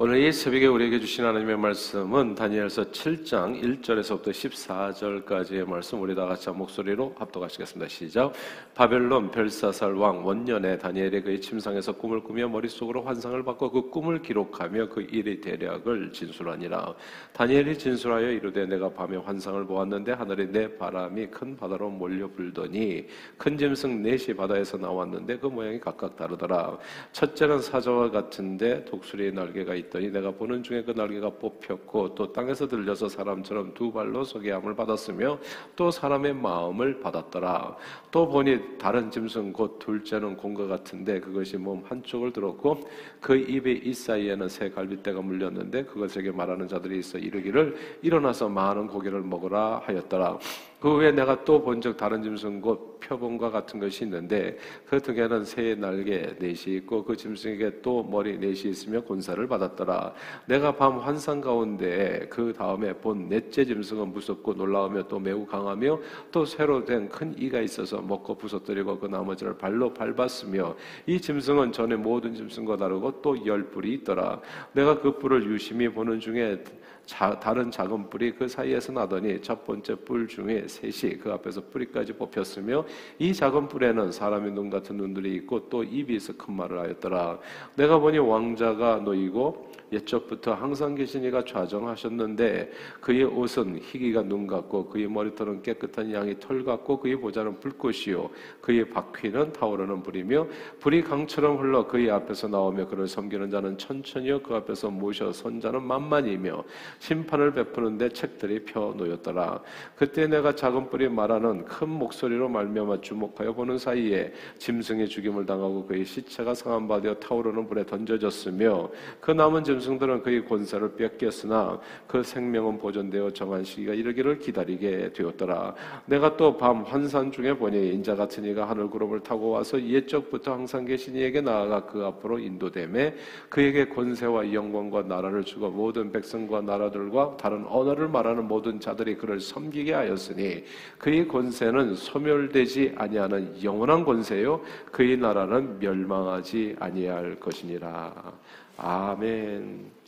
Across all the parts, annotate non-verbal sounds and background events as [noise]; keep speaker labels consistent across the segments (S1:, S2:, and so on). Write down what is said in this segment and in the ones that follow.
S1: 오늘 이 새벽에 우리에게 주신 하나님의 말씀은 다니엘서 7장 1절에서부터 14절까지의 말씀 우리 다 같이 한 목소리로 합독하시겠습니다. 시작. 바벨론 벨사살 왕 원년에 다니엘이 그의 침상에서 꿈을 꾸며 머릿속으로 환상을 받고 그 꿈을 기록하며 그 일의 대략을 진술하니라. 다니엘이 진술하여 이르되 내가 밤에 환상을 보았는데 하늘에 내 바람이 큰 바다로 몰려 불더니 큰 짐승 넷이 바다에서 나왔는데 그 모양이 각각 다르더라. 첫째는 사자와 같은데 독수리의 날개가 있 있더니 내가 보는 중에 그 날개가 뽑혔고 또 땅에서 들려서 사람처럼 두 발로 소개함을 받았으며 또 사람의 마음을 받았더라. 또 보니 다른 짐승 곧 둘째는 공과 같은데 그것이 몸 한쪽을 들었고 그 입의 이 사이에는 새 갈빗대가 물렸는데 그것에게 말하는 자들이 있어 이르기를 일어나서 많은 고기를 먹으라 하였더라. 그 후에 내가 또 본 적 다른 짐승 곧 표범과 같은 것이 있는데 그 등에는 새의 날개 넷이 있고 그 짐승에게 또 머리 넷이 있으며 군사를 받았더라. 내가 밤 환상 가운데 그 다음에 본 넷째 짐승은 무섭고 놀라우며 또 매우 강하며 또 새로 된 큰 이가 있어서 먹고 부서뜨리고 그 나머지를 발로 밟았으며 이 짐승은 전에 모든 짐승과 다르고 또열 뿔이 있더라. 내가 그 뿔을 유심히 보는 중에 자, 다른 작은 뿔이 그 사이에서 나더니 첫 번째 뿔 중에 셋이 그 앞에서 뿌리까지 뽑혔으며 이 작은 뿔에는 사람의 눈 같은 눈들이 있고 또 입이 있어 큰 말을 하였더라. 내가 보니 왕자가 놓이고 옛적부터 항상 계신 이가 좌정하셨는데 그의 옷은 희기가 눈 같고 그의 머리털은 깨끗한 양이 털 같고 그의 보좌는 불꽃이요 그의 바퀴는 타오르는 불이며 불이 강처럼 흘러 그의 앞에서 나오며 그를 섬기는 자는 천천히요 그 앞에서 모셔 선자는 만만이며 심판을 베푸는데 책들이 펴 놓였더라 그때 내가 작은 뿔이 말하는 큰 목소리로 말미암아 주목하여 보는 사이에 짐승의 죽임을 당하고 그의 시체가 상한 바되어 타오르는 불에 던져졌으며 그 남은 짐 짐승들은 그의 권세를 뺏겼으나 그 생명은 보존되어 정한 시기가 이르기를 기다리게 되었더라. 내가 또 밤 환산 중에 보니 인자 같은 이가 하늘 구름을 타고 와서 옛적부터 항상 계신 이에게 나아가 그 앞으로 인도됨에 그에게 권세와 영광과 나라를 주고 모든 백성과 나라 들과 다른 언어를 말하는 모든 자들이 그를 섬기게 하였으니 그의 권세는 소멸되지 아니하는 영원한 권세요 그의 나라는 멸망하지 아니할 것이니라. 아멘.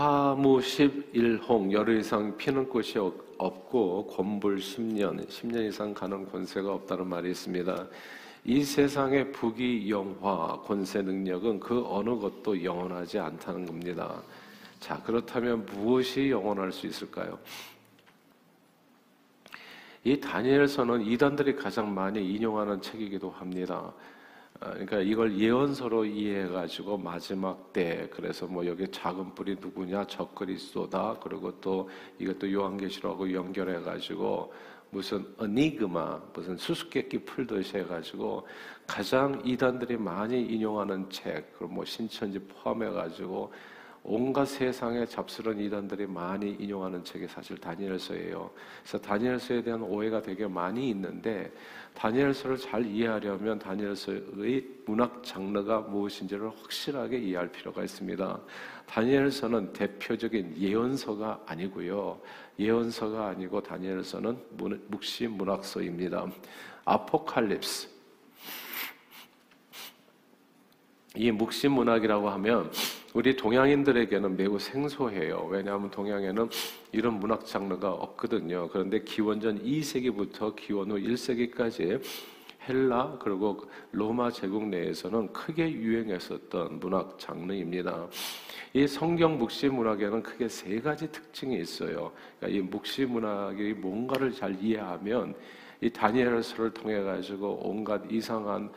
S1: 화무 11홍 열흘 이상 피는 꽃이 없고 권불 10년, 10년 이상 가는 권세가 없다는 말이 있습니다. 이 세상의 부귀 영화 권세 능력은 그 어느 것도 영원하지 않다는 겁니다. 자, 그렇다면 무엇이 영원할 수 있을까요? 이 다니엘서는 이단들이 가장 많이 인용하는 책이기도 합니다. 아, 그러니까 이걸 예언서로 이해해가지고 마지막 때 그래서 뭐 여기 작은 뿔이 누구냐 적그리스도다 그리고 또 이것도 요한계시록하고 연결해가지고 무슨 어니그마 무슨 수수께끼 풀듯이 해가지고 가장 이단들이 많이 인용하는 책 그리고 뭐 신천지 포함해가지고 온갖 세상의 잡스러운 이단들이 많이 인용하는 책이 사실 다니엘서예요. 그래서 다니엘서에 대한 오해가 되게 많이 있는데 다니엘서를 잘 이해하려면 다니엘서의 문학 장르가 무엇인지를 확실하게 이해할 필요가 있습니다. 다니엘서는 대표적인 예언서가 아니고요. 예언서가 아니고 다니엘서는 묵시 문학서입니다. 아포칼립스. 이 묵시 문학이라고 하면 우리 동양인들에게는 매우 생소해요. 왜냐하면 동양에는 이런 문학 장르가 없거든요. 그런데 기원전 2세기부터 기원 후 1세기까지 헬라 그리고 로마 제국 내에서는 크게 유행했었던 문학 장르입니다. 이 성경 묵시 문학에는 크게 세 가지 특징이 있어요. 그러니까 이 묵시 문학이 뭔가를 잘 이해하면 이 다니엘서를 통해 가지고 온갖 이상한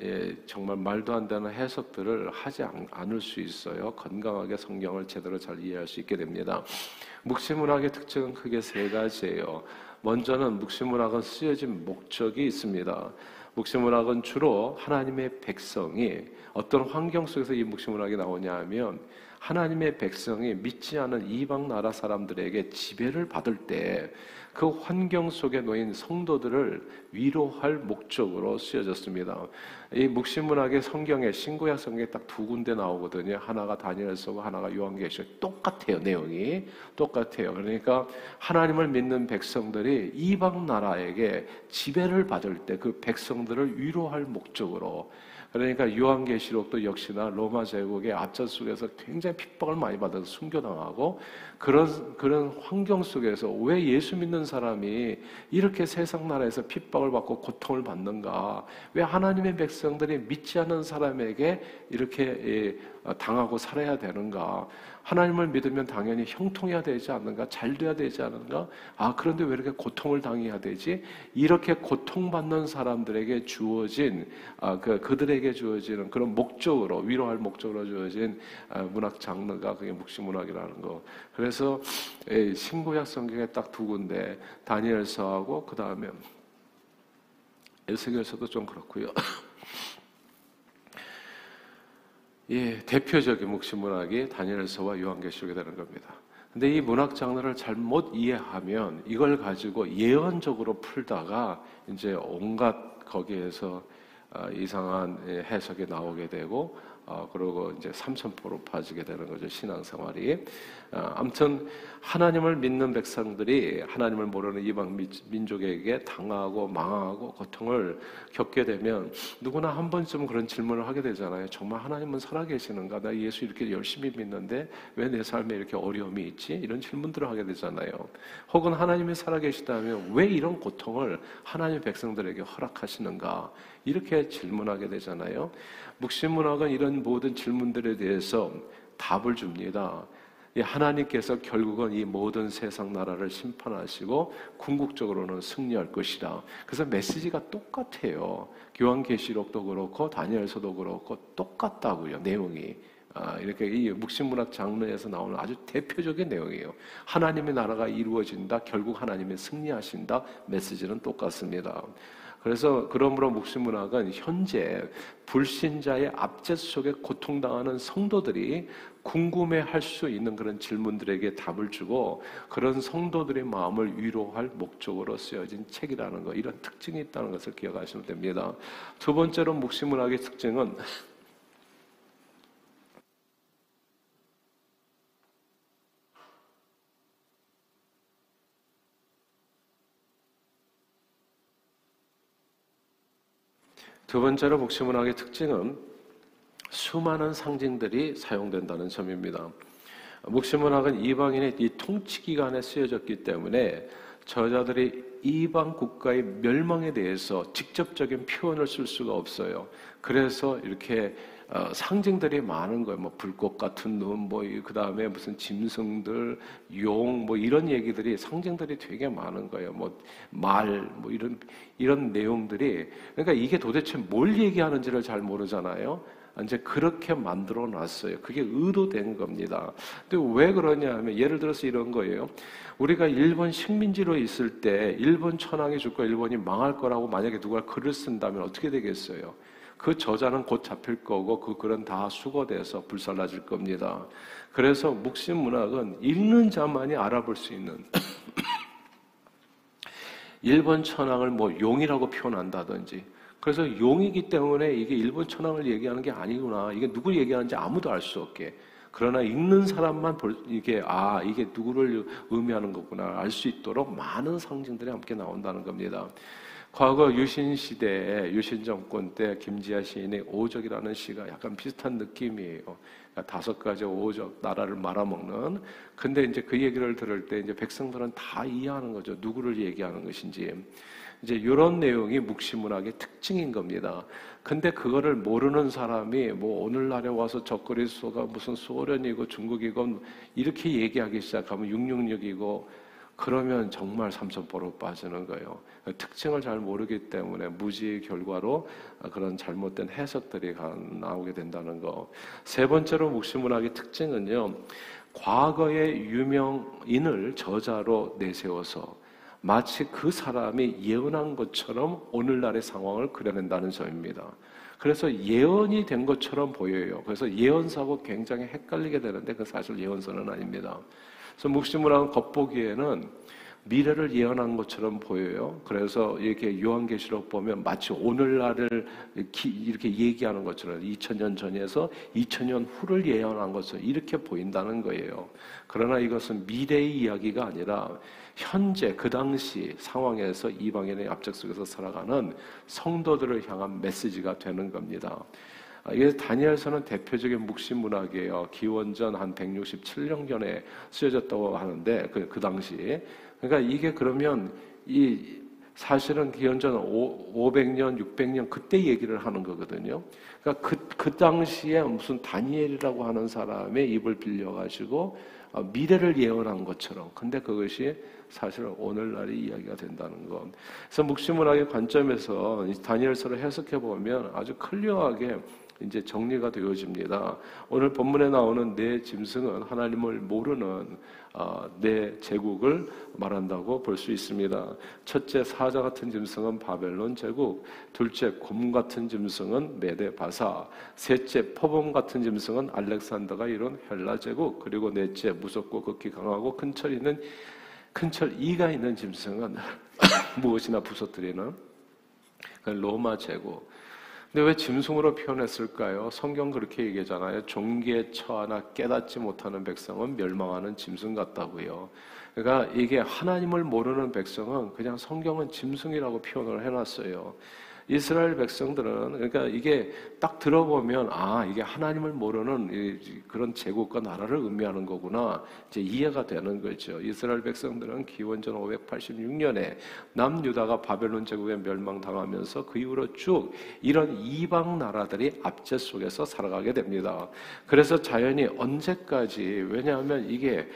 S1: 예, 정말 말도 안 되는 해석들을 하지 않을 수 있어요. 건강하게 성경을 제대로 잘 이해할 수 있게 됩니다. 묵시문학의 특징은 크게 세 가지예요. 먼저는 묵시문학은 쓰여진 목적이 있습니다. 묵시문학은 주로 하나님의 백성이 어떤 환경 속에서 이 묵시문학이 나오냐 하면 하나님의 백성이 믿지 않은 이방 나라 사람들에게 지배를 받을 때 그 환경 속에 놓인 성도들을 위로할 목적으로 쓰여졌습니다. 이 묵시문학의 성경에 신구약 성경에 딱 두 군데 나오거든요. 하나가 다니엘서고 하나가 요한계시록 똑같아요. 내용이 똑같아요. 그러니까 하나님을 믿는 백성들이 이방 나라에게 지배를 받을 때 그 백성들을 위로할 목적으로 그러니까 요한계시록도 역시나 로마 제국의 압전 속에서 굉장히 핍박을 많이 받아서 순교당하고 그런 그런 환경 속에서 왜 예수 믿는 사람이 이렇게 세상 나라에서 핍박을 받고 고통을 받는가? 왜 하나님의 백성들이 믿지 않는 사람에게 이렇게 예, 당하고 살아야 되는가? 하나님을 믿으면 당연히 형통해야 되지 않는가? 잘 돼야 되지 않는가? 아, 그런데 왜 이렇게 고통을 당해야 되지? 이렇게 고통받는 사람들에게 주어진, 아, 그, 그들에게 주어지는 그런 목적으로, 위로할 목적으로 주어진 아, 문학 장르가 그게 묵시문학이라는 거. 그래서 신구약 성경에 딱 두 군데, 다니엘서하고 그 다음에 에스겔서도 좀 그렇고요. [laughs] 예, 대표적인 묵시문학이 다니엘서와 요한계시록이 되는 겁니다. 근데 이 문학 장르를 잘못 이해하면 이걸 가지고 예언적으로 풀다가 이제 온갖 거기에서 아, 이상한 해석이 나오게 되고 어, 그리고 이제 삼천포로 빠지게 되는 거죠 신앙생활이. 어, 아무튼 하나님을 믿는 백성들이 하나님을 모르는 이방 민족에게 당하고 망하고 고통을 겪게 되면 누구나 한 번쯤 그런 질문을 하게 되잖아요. 정말 하나님은 살아계시는가? 나 예수 이렇게 열심히 믿는데 왜 내 삶에 이렇게 어려움이 있지? 이런 질문들을 하게 되잖아요. 혹은 하나님이 살아계시다면 왜 이런 고통을 하나님 백성들에게 허락하시는가? 이렇게 질문하게 되잖아요. 묵시문학은 이런 모든 질문들에 대해서 답을 줍니다. 하나님께서 결국은 이 모든 세상 나라를 심판하시고 궁극적으로는 승리할 것이다. 그래서 메시지가 똑같아요. 교환계시록도 그렇고 다니엘서도 그렇고 똑같다고요. 내용이. 아, 이렇게 이 묵신문학 장르에서 나오는 아주 대표적인 내용이에요. 하나님의 나라가 이루어진다. 결국 하나님이 승리하신다. 메시지는 똑같습니다. 그래서 그러므로 묵시문학은 현재 불신자의 압제 속에 고통당하는 성도들이 궁금해할 수 있는 그런 질문들에게 답을 주고 그런 성도들의 마음을 위로할 목적으로 쓰여진 책이라는 거 이런 특징이 있다는 것을 기억하시면 됩니다. 두 번째로 묵시문학의 특징은 두 번째로 복시문학의 특징은 수많은 상징들이 사용된다는 점입니다. 목시문학은 이방인의 이 통치 기간에 쓰여졌기 때문에 저자들이 이방 국가의 멸망에 대해서 직접적인 표현을 쓸 수가 없어요. 그래서 이렇게 어, 상징들이 많은 거예요. 뭐 불꽃 같은 눈, 뭐그 다음에 무슨 짐승들, 용, 뭐 이런 얘기들이 상징들이 되게 많은 거예요. 뭐 말, 뭐 이런 이런 내용들이 그러니까 이게 도대체 뭘 얘기하는지를 잘 모르잖아요. 이제 그렇게 만들어 놨어요. 그게 의도된 겁니다. 근데 왜 그러냐 하면 예를 들어서 이런 거예요. 우리가 일본 식민지로 있을 때 일본 천황이 죽고 일본이 망할 거라고 만약에 누가 글을 쓴다면 어떻게 되겠어요? 그 저자는 곧 잡힐 거고 그 글은 다 수거돼서 불살라질 겁니다. 그래서 묵신 문학은 읽는 자만이 알아볼 수 있는 [clears throat] 일본 천황을 뭐 용이라고 표현한다든지 그래서 용이기 때문에 이게 일본 천황을 얘기하는 게 아니구나 이게 누구 얘기하는지 아무도 알 수 없게 그러나 읽는 사람만 볼 이게 아 이게 누구를 의미하는 거구나 알 수 있도록 많은 상징들이 함께 나온다는 겁니다. 과거 유신 시대에 유신 정권 때 김지아 시인의 오적이라는 시가 약간 비슷한 느낌이에요. 그러니까 다섯 가지 오적 나라를 말아먹는. 근데 이제 그 얘기를 들을 때 이제 백성들은 다 이해하는 거죠. 누구를 얘기하는 것인지. 이제 이런 내용이 묵시문학의 특징인 겁니다. 근데 그거를 모르는 사람이 뭐 오늘날에 와서 적거리 수가 무슨 소련이고 중국이고 이렇게 얘기하기 시작하면 666이고 그러면 정말 삼천포로 빠지는 거예요. 특징을 잘 모르기 때문에 무지 결과로 그런 잘못된 해석들이 나오게 된다는 거. 세 번째로 묵시문학의 특징은요, 과거의 유명인을 저자로 내세워서 마치 그 사람이 예언한 것처럼 오늘날의 상황을 그려낸다는 점입니다. 그래서 예언이 된 것처럼 보여요. 그래서 예언사고 굉장히 헷갈리게 되는데 그 사실 예언서는 아닙니다. 그래서 묵시문학은 겉보기에는 미래를 예언한 것처럼 보여요. 그래서 이렇게 요한계시록 보면 마치 오늘날을 이렇게 얘기하는 것처럼 2000년 전에서 2000년 후를 예언한 것처럼 이렇게 보인다는 거예요. 그러나 이것은 미래의 이야기가 아니라 현재 그 당시 상황에서 이방인의 압력 속에서 살아가는 성도들을 향한 메시지가 되는 겁니다. 아, 이게 다니엘서는 대표적인 묵신 문학이에요. 기원전 한 167년경에 쓰여졌다고 하는데 그, 그 당시 그러니까 이게 그러면 이 사실은 기원전 500년, 600년 그때 얘기를 하는 거거든요. 그러니까 그, 그 당시에 무슨 다니엘이라고 하는 사람의 입을 빌려가지고 어, 미래를 예언한 것처럼. 근데 그것이 사실은 오늘날의 이야기가 된다는 것. 그래서 묵시문학의 관점에서 다니엘서를 해석해 보면 아주 클리어하게 이제 정리가 되어집니다. 오늘 본문에 나오는 내 짐승은 하나님을 모르는 어, 내 제국을 말한다고 볼 수 있습니다. 첫째 사자 같은 짐승은 바벨론 제국, 둘째 곰 같은 짐승은 메데 바사, 셋째 포범 같은 짐승은 알렉산더가 이룬 헬라 제국, 그리고 넷째 무섭고 극히 강하고 큰철 있는 큰철 이가 있는 짐승은 [coughs] 무엇이나 부서뜨리는 그 로마 제국. 근데 왜 짐승으로 표현했을까요? 성경 그렇게 얘기하잖아요. 종기에 처하나 깨닫지 못하는 백성은 멸망하는 짐승 같다고요. 그러니까 이게 하나님을 모르는 백성은 그냥 성경은 짐승이라고 표현을 해놨어요. 이스라엘 백성들은 그러니까 이게 딱 들어보면 아 이게 하나님을 모르는 그런 제국과 나라를 의미하는 거구나 이제 이해가 되는 거죠. 이스라엘 백성들은 기원전 586년에 남유다가 바벨론 제국에 멸망당하면서 그 이후로 쭉 이런 이방 나라들이 압제 속에서 살아가게 됩니다. 그래서 자연히 언제까지 왜냐하면 이게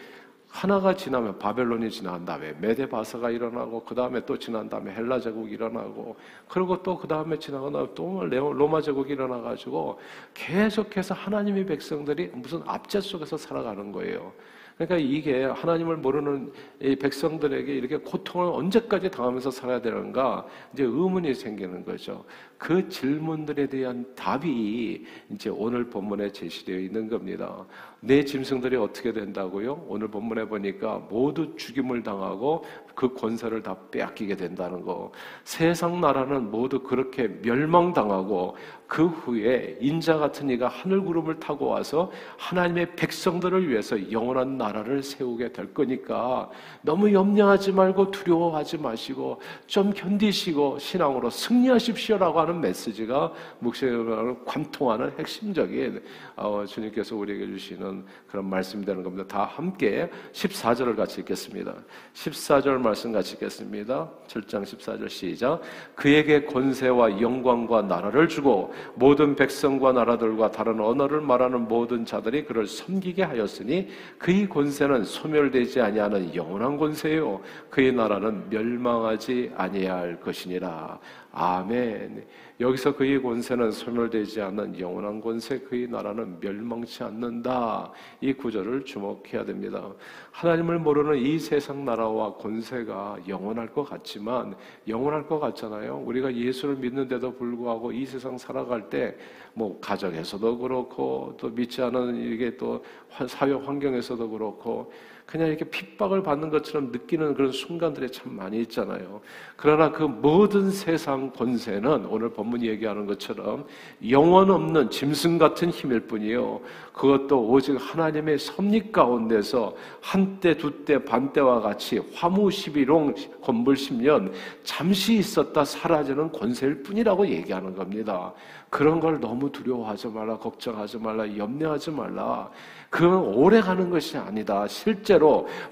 S1: 하나가 지나면 바벨론이 지난 다음에 메데바사가 일어나고 그 다음에 또 지난 다음에 헬라 제국이 일어나고 그리고 또 그 다음에 지나고 나면 또 로마 제국이 일어나 가지고 계속해서 하나님의 백성들이 무슨 압제 속에서 살아가는 거예요. 그러니까 이게 하나님을 모르는 이 백성들에게 이렇게 고통을 언제까지 당하면서 살아야 되는가 이제 의문이 생기는 거죠. 그 질문들에 대한 답이 이제 오늘 본문에 제시되어 있는 겁니다. 내 짐승들이 어떻게 된다고요? 오늘 본문에 보니까 모두 죽임을 당하고 그 권세를 다 빼앗기게 된다는 거. 세상 나라는 모두 그렇게 멸망당하고 그 후에 인자 같은 이가 하늘 구름을 타고 와서 하나님의 백성들을 위해서 영원한 나라를 세우게 될 거니까 너무 염려하지 말고 두려워하지 마시고 좀 견디시고 신앙으로 승리하십시오라고 하는 메시지가 목사님을 관통하는 핵심적인 어, 주님께서 우리에게 주시는 그런 말씀이 되는 겁니다. 다 함께 14절을 같이 읽겠습니다. 14절 말씀 같이 읽겠습니다. 7장 14절 시작. 그에게 권세와 영광과 나라를 주고 모든 백성과 나라들과 다른 언어를 말하는 모든 자들이 그를 섬기게 하였으니 그의 권세는 소멸되지 아니하는 영원한 권세요 그의 나라는 멸망하지 아니할 것이니라. 아멘. 여기서 그의 권세는 소멸되지 않는 영원한 권세, 그의 나라는 멸망치 않는다. 이 구절을 주목해야 됩니다. 하나님을 모르는 이 세상 나라와 권세가 영원할 것 같지만, 영원할 것 같잖아요. 우리가 예수를 믿는데도 불구하고 이 세상 살아갈 때, 뭐, 가정에서도 그렇고, 또 믿지 않은 이게 또 사회 환경에서도 그렇고, 그냥 이렇게 핍박을 받는 것처럼 느끼는 그런 순간들이 참 많이 있잖아요. 그러나 그 모든 세상 권세는 오늘 본문이 얘기하는 것처럼 영원 없는 짐승 같은 힘일 뿐이요. 그것도 오직 하나님의 섭리 가운데서 한때, 두때, 반때와 같이 화무 십일홍, 건불 십년 잠시 있었다 사라지는 권세일 뿐이라고 얘기하는 겁니다. 그런 걸 너무 두려워하지 말라, 걱정하지 말라, 염려하지 말라. 그건 오래 가는 것이 아니다. 실제로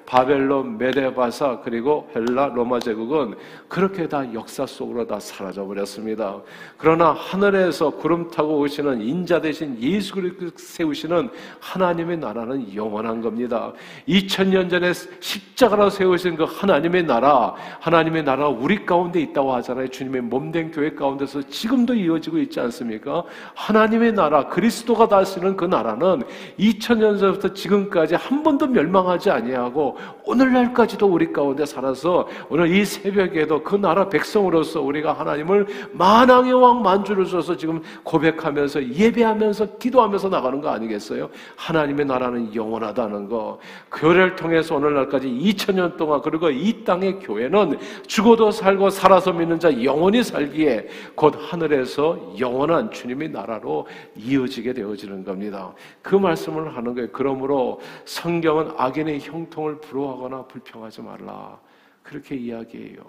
S1: 바벨론, 메데바사 그리고 헬라, 로마 제국은 그렇게 다 역사 속으로 다 사라져 버렸습니다. 그러나 하늘에서 구름 타고 오시는 인자 대신 예수 그리스도 세우시는 하나님의 나라는 영원한 겁니다. 2000년 전에 십자가로 세우신 그 하나님의 나라, 하나님의 나라가 우리 가운데 있다고 하잖아요. 주님의 몸된 교회 가운데서 지금도 이어지고 있지 않습니까? 하나님의 나라, 그리스도가 다스리는 그 나라는 2000년 전부터 지금까지 한 번도 멸망하지 아니하고 오늘날까지도 우리 가운데 살아서 오늘 이 새벽에도 그 나라 백성으로서 우리가 하나님을 만왕의 왕 만주를 줘서 지금 고백하면서 예배하면서 기도하면서 나가는 거 아니겠어요? 하나님의 나라는 영원하다는 거. 교회를 통해서 오늘날까지 2000년 동안 그리고 이 땅의 교회는 죽어도 살고 살아서 믿는 자 영원히 살기에 곧 하늘에서 영원한 주님의 나라로 이어지게 되어지는 겁니다. 그 말씀을 하는 거예요. 그러므로 성경은 악인의 형통을 부러워하거나 불평하지 말라. 그렇게 이야기해요.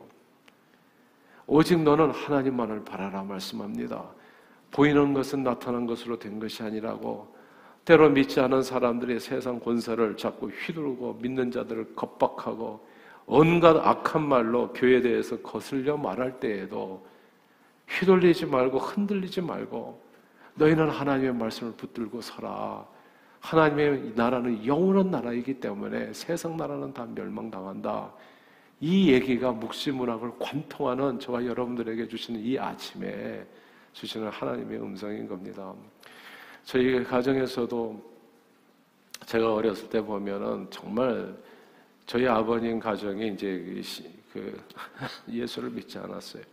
S1: 오직 너는 하나님만을 바라라 말씀합니다. 보이는 것은 나타난 것으로 된 것이 아니라고 때로 믿지 않은 사람들이 세상 권세를 자꾸 휘두르고 믿는 자들을 겁박하고 온갖 악한 말로 교회에 대해서 거슬려 말할 때에도 휘둘리지 말고 흔들리지 말고 너희는 하나님의 말씀을 붙들고 서라. 하나님의 나라는 영원한 나라이기 때문에 세상 나라는 다 멸망당한다. 이 얘기가 묵시문학을 관통하는 저와 여러분들에게 주시는 이 아침에 주시는 하나님의 음성인 겁니다. 저희 가정에서도 제가 어렸을 때 보면은 정말 저희 아버님 가정이 이제 그 [laughs] 예수를 믿지 않았어요.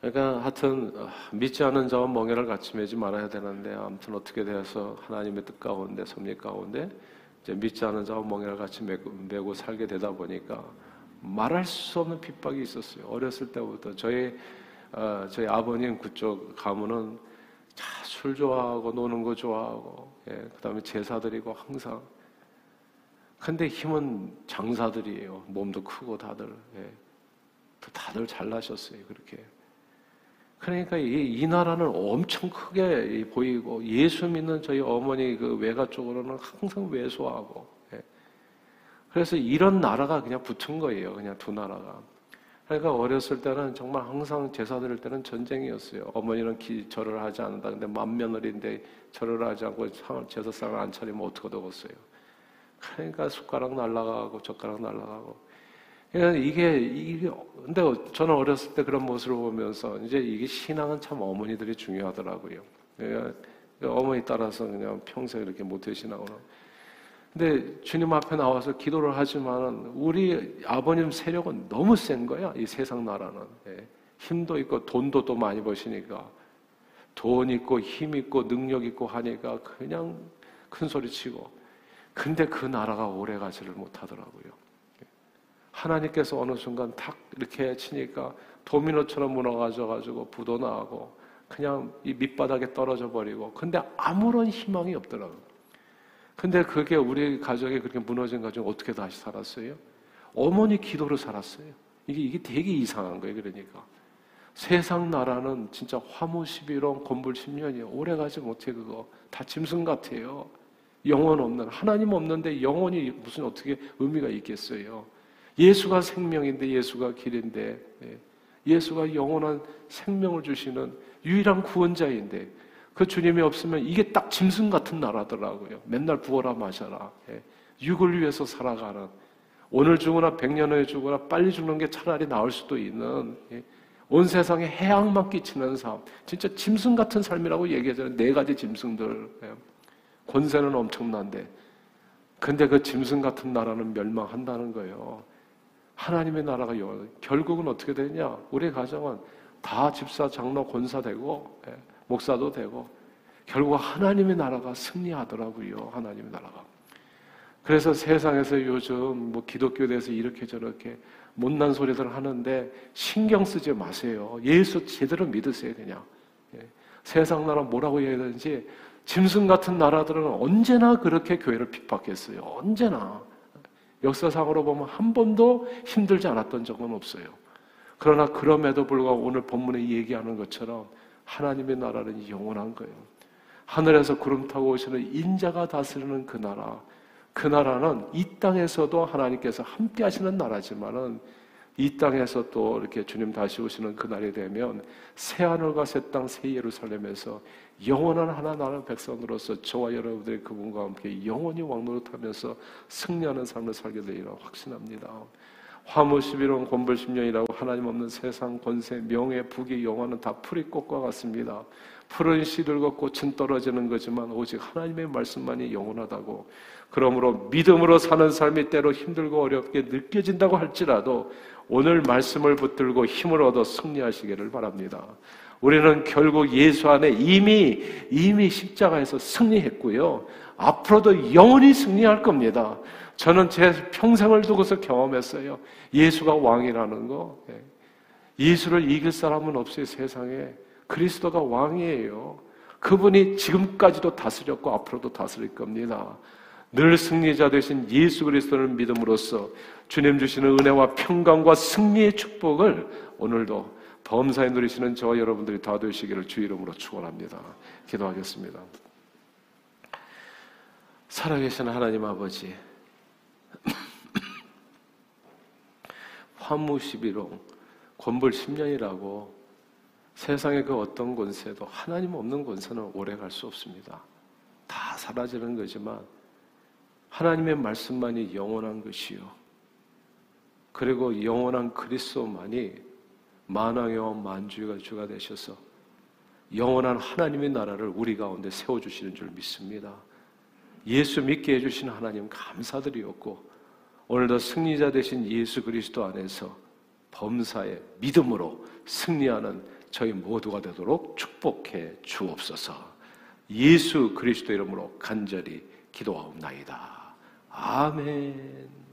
S1: 그러니까 하여튼 어, 믿지 않은 자와 멍에를 같이 매지 말아야 되는데 아무튼 어떻게 돼서 하나님의 뜻 가운데 섭리 가운데 이제 믿지 않은 자와 멍에를 같이 메고, 메고 살게 되다 보니까 말할 수 없는 핍박이 있었어요. 어렸을 때부터 저희 어, 저희 아버님 그쪽 가문은 술 좋아하고 노는 거 좋아하고 예, 그다음에 제사 드리고 항상 근데 힘은 장사들이에요. 몸도 크고 다들 예, 다들 잘나셨어요. 그렇게 그러니까 이, 이 나라는 엄청 크게 보이고 예수 믿는 저희 어머니 그 외가 쪽으로는 항상 왜소하고 예. 그래서 이런 나라가 그냥 붙은 거예요. 그냥 두 나라가. 그러니까 어렸을 때는 정말 항상 제사 드릴 때는 전쟁이었어요. 어머니는 기, 절을 하지 않는다. 근데 만며느리인데 절을 하지 않고 제사상을 안 차리면 어떻게 되겠어요. 그러니까 숟가락 날라가고 젓가락 날라가고 이게, 이게, 근데 저는 어렸을 때 그런 모습을 보면서 이제 이게 신앙은 참 어머니들이 중요하더라고요. 그러니까 어머니 따라서 그냥 평생 이렇게 모태신앙으로. 근데 주님 앞에 나와서 기도를 하지만 우리 아버님 세력은 너무 센 거야. 이 세상 나라는. 예. 힘도 있고 돈도 또 많이 버시니까. 돈 있고 힘 있고 능력 있고 하니까 그냥 큰 소리 치고. 근데 그 나라가 오래 가지를 못하더라고요. 하나님께서 어느 순간 탁 이렇게 치니까 도미노처럼 무너져 가지고 부도 나고 그냥 이 밑바닥에 떨어져 버리고 근데 아무런 희망이 없더라고요. 근데 그게 우리 가정이 그렇게 무너진 가정 어떻게 다시 살았어요? 어머니 기도로 살았어요. 이게 이게 되게 이상한 거예요. 그러니까 세상 나라는 진짜 화무 11원, 건불 10년이에요. 오래 가지 못해 그거 다 짐승 같아요. 영원 없는 하나님 없는데 영원이 무슨 어떻게 의미가 있겠어요? 예수가 생명인데 예수가 길인데 예. 예수가 영원한 생명을 주시는 유일한 구원자인데 그 주님이 없으면 이게 딱 짐승 같은 나라더라고요. 맨날 부어라 마셔라. 예. 육을 위해서 살아가는 오늘 죽으나 백년 후에 죽으나 빨리 죽는 게 차라리 나을 수도 있는 예. 온 세상에 해악만 끼치는 삶. 진짜 짐승 같은 삶이라고 얘기하잖아요. 네 가지 짐승들. 권세는 엄청난데. 근데 그 짐승 같은 나라는 멸망한다는 거예요. 하나님의 나라가 영 결국은 어떻게 되냐? 우리 가정은 다 집사, 장로, 권사 되고 예, 목사도 되고 결국 하나님의 나라가 승리하더라고요. 하나님의 나라가. 그래서 세상에서 요즘 뭐 기독교에 대해서 이렇게 저렇게 못난 소리들 하는데 신경 쓰지 마세요. 예수 제대로 믿으세요, 그냥. 예. 세상 나라 뭐라고 해야 되는지 짐승 같은 나라들은 언제나 그렇게 교회를 핍박했어요. 언제나. 역사상으로 보면 한 번도 힘들지 않았던 적은 없어요. 그러나 그럼에도 불구하고 오늘 본문에 얘기하는 것처럼 하나님의 나라는 영원한 거예요. 하늘에서 구름 타고 오시는 인자가 다스리는 그 나라. 그 나라는 이 땅에서도 하나님께서 함께 하시는 나라지만은 이 땅에서 또 이렇게 주님 다시 오시는 그날이 되면 새 하늘과 새 땅, 새 예루살렘에서 영원한 하나 나라는 백성으로서 저와 여러분들이 그분과 함께 영원히 왕노릇하면서 승리하는 삶을 살게 되리라 확신합니다. 화무 11원 권벌 10년이라고 하나님 없는 세상 권세 명예 부귀 영화는 다 풀이 꽃과 같습니다. 푸른 걷고 꽃은 떨어지는 거지만 오직 하나님의 말씀만이 영원하다고 그러므로 믿음으로 사는 삶이 때로 힘들고 어렵게 느껴진다고 할지라도 오늘 말씀을 붙들고 힘을 얻어 승리하시기를 바랍니다. 우리는 결국 예수 안에 이미 이미 십자가에서 승리했고요. 앞으로도 영원히 승리할 겁니다. 저는 제 평생을 두고서 경험했어요. 예수가 왕이라는 거. 예. 예수를 이길 사람은 없어요, 세상에. 그리스도가 왕이에요. 그분이 지금까지도 다스렸고 앞으로도 다스릴 겁니다. 늘 승리자 되신 예수 그리스도를 믿음으로써 주님 주시는 은혜와 평강과 승리의 축복을 오늘도 범사에 누리시는 저와 여러분들이 다 되시기를 주 이름으로 축원합니다. 기도하겠습니다. 살아계신 하나님 아버지 [clears throat] 환무 11호 권불 10년이라고 세상의 그 어떤 권세도 하나님 없는 권세는 오래 갈 수 없습니다. 다 사라지는 거지만 하나님의 말씀만이 영원한 것이요. 그리고 영원한 그리스도만이 만왕의 만주가 주가 되셔서 영원한 하나님의 나라를 우리 가운데 세워 주시는 줄 믿습니다. 예수 믿게 해 주신 하나님 감사드리었고 오늘도 승리자 되신 예수 그리스도 안에서 범사에 믿음으로 승리하는 저희 모두가 되도록 축복해 주옵소서. 예수 그리스도 이름으로 간절히 기도하옵나이다. 아멘.